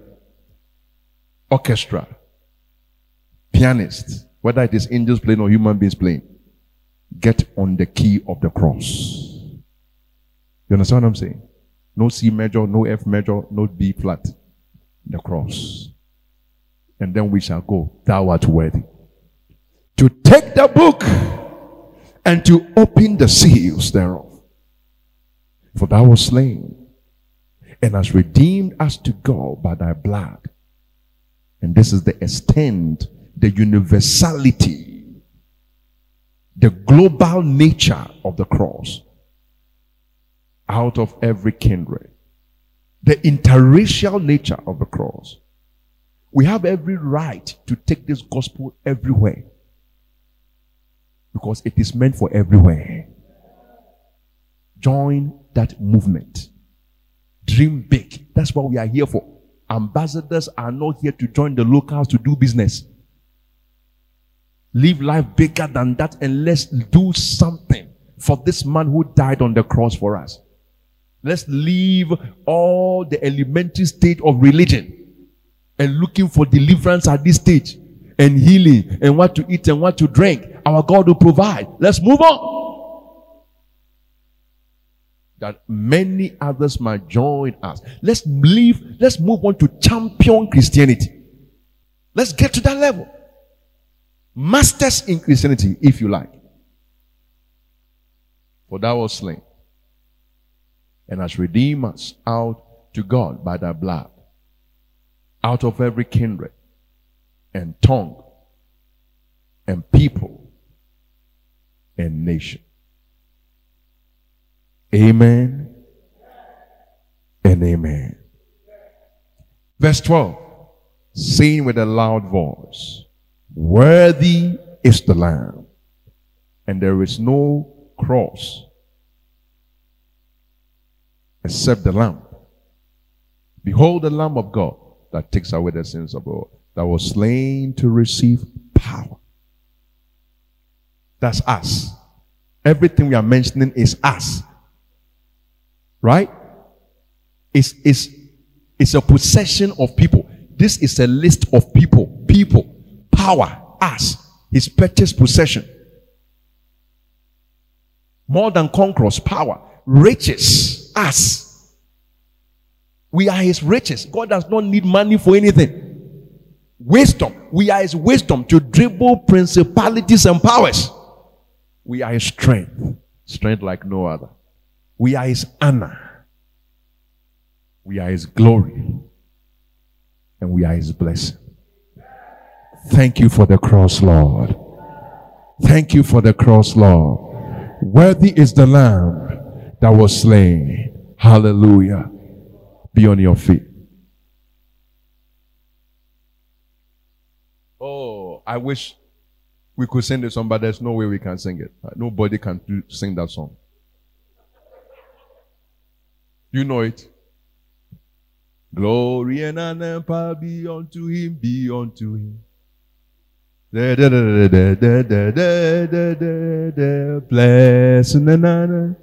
orchestra, pianist, whether it is angels playing or human beings playing, get on the key of the cross. You understand what I'm saying? No C major, no F major, no B flat. The cross. And then we shall go, Thou art worthy. to take the book and to open the seals thereof. For thou wast slain and hast redeemed us to God by thy blood. And this is the extent, the universality, the global nature of the cross. Out of every kindred, the interracial nature of the cross. We have every right to take this gospel everywhere because it is meant for everywhere. Join that movement. Dream big. That's what we are here for. Ambassadors are not here to join the locals to do business. Live life bigger than that and let's do something for this man who died on the cross for us. Let's leave all the elementary state of religion and looking for deliverance at this stage and healing and what to eat and what to drink. Our God will provide. Let's move on. That many others might join us. Let's leave, let's move on to champion Christianity. Let's get to that level. Masters in Christianity, if you like. For thou was slain and has redeemed us out to God by thy blood, out of every kindred and tongue and people and nation. Amen and amen. Verse 12, saying with a loud voice, Worthy is the Lamb, and there is no cross except the Lamb. Behold the Lamb of God that takes away the sins of world that was slain to receive power. That's us. Everything we are mentioning is us. Right? It's, it's, it's a possession of people. This is a list of people. People. Power. Us. His purchased possession. More than conquerors. Power. Riches. Us. We are his riches. God does not need money for anything. Wisdom. We are his wisdom to dribble principalities and powers. We are his strength. Strength like no other. We are his honor. We are his glory. And we are his blessing. Thank you for the cross, Lord. Thank you for the cross, Lord. Worthy is the lamb that was slain. Hallelujah. Be on your feet. Oh, I wish we could sing the song, but there's no way we can sing it. Uh, nobody can do, sing that song. You know it. Glory and honor power be unto him, be unto him. Blessing and honor.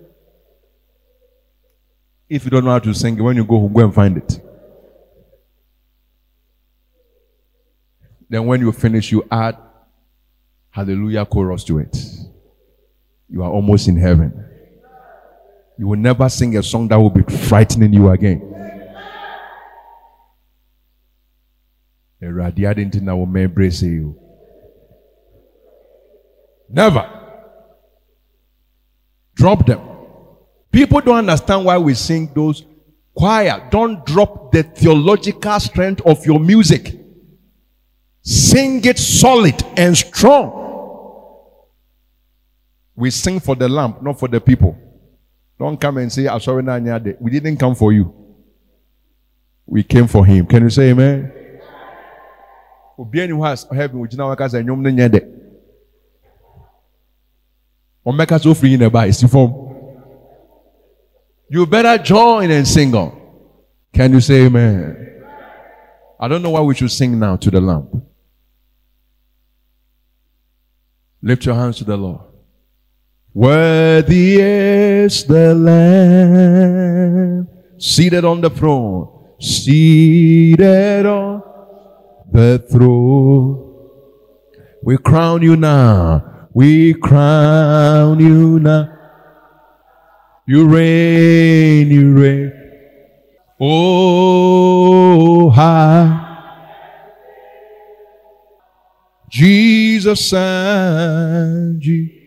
If you don't know how to sing, it, when you go home, go and find it. Then when you finish, you add hallelujah chorus to it. You are almost in heaven. You will never sing a song that will be frightening you again. Never. Drop them. People don't understand why we sing those choir. Don't drop the theological strength of your music. Sing it solid and strong. We sing for the lamp, not for the people. Don't come and say, I'm sorry, we didn't come for you. We came for him. Can you say amen? obiara has heaven wogyina wɔn kasa ɛnyɔm no nyɛ dɛ wɔn mɛka so firi yin ɛba esi fam you better join and sing on can you say amen i don't know why we should sing now to the lamp Lift your hands to the Lord. Worthy is the Lamb seated on the throne, seated on the throne. We crown you now. We crown you now. You reign, you reign. Oh, high. Jesus and Jesus.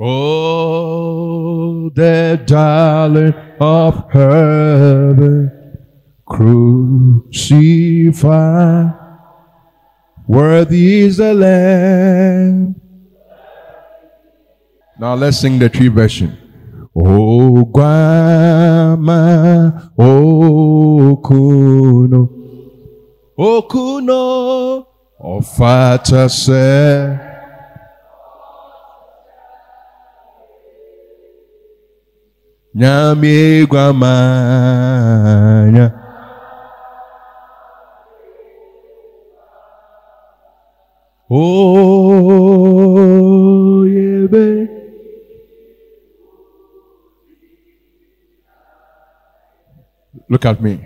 Oh, the darling of heaven, crucified, worthy is the Lamb. Now let's sing the tree version. Oh, Guama, oh, Kuno, oh, Kuno, oh, Fata Guamanya. Oh, yeah. Look at me.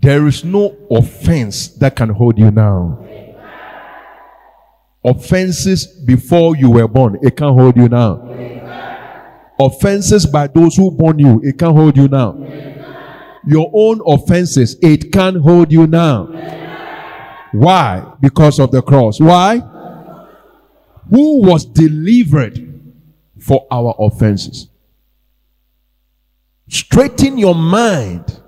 There is no offense that can hold you now. Offenses before you were born, it can't hold you now. Offenses by those who born you, it can't hold you now. Your own offenses, it can't hold you now. Why? Because of the cross. Why? Who was delivered for our offenses? Straighten your mind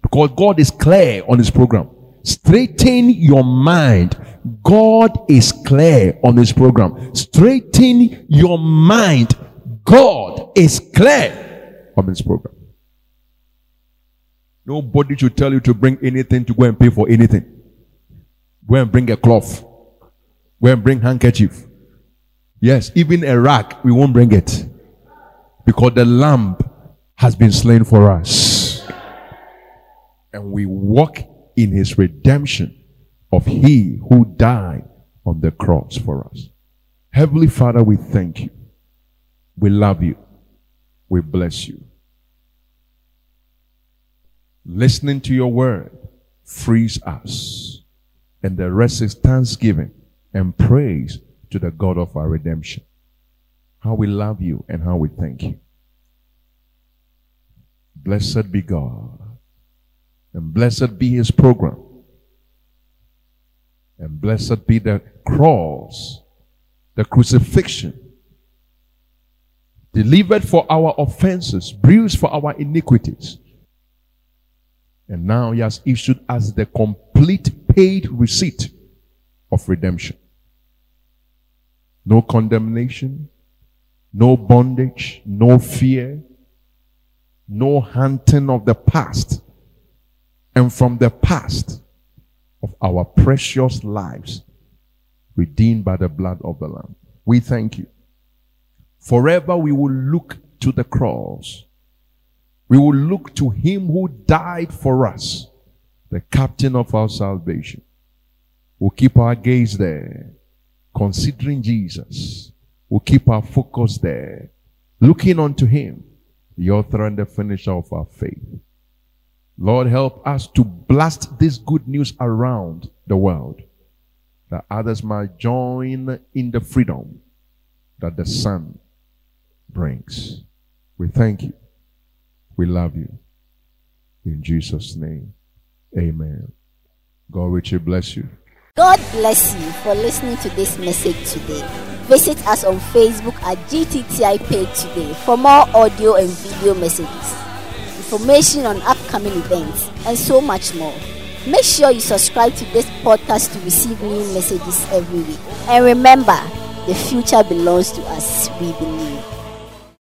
because God is clear on his program. Straighten your mind. God is clear on his program. Straighten your mind. God is clear his program. Nobody should tell you to bring anything to go and pay for anything. Go and bring a cloth. Go and bring handkerchief. Yes, even a rag, we won't bring it. Because the lamb has been slain for us. And we walk in his redemption of he who died on the cross for us. Heavenly Father, we thank you. We love you. We bless you. Listening to your word frees us. And the rest is thanksgiving and praise to the God of our redemption. How we love you and how we thank you. Blessed be God. And blessed be his program. And blessed be the cross, the crucifixion, delivered for our offenses, bruised for our iniquities. And now he has issued us the complete paid receipt of redemption. No condemnation, no bondage, no fear, no hunting of the past. And from the past of our precious lives, redeemed by the blood of the Lamb. We thank you. Forever we will look to the cross. We will look to him who died for us, the captain of our salvation. We'll keep our gaze there, considering Jesus. We'll keep our focus there, looking unto him, the author and the finisher of our faith. Lord, help us to blast this good news around the world, that others might join in the freedom that the Son brings. We thank you. We love you. In Jesus' name, amen. God richly bless you. God bless you for listening to this message today. Visit us on Facebook at GTTI page today for more audio and video messages, information on upcoming events, and so much more. Make sure you subscribe to this podcast to receive new messages every week. And remember, the future belongs to us. We believe.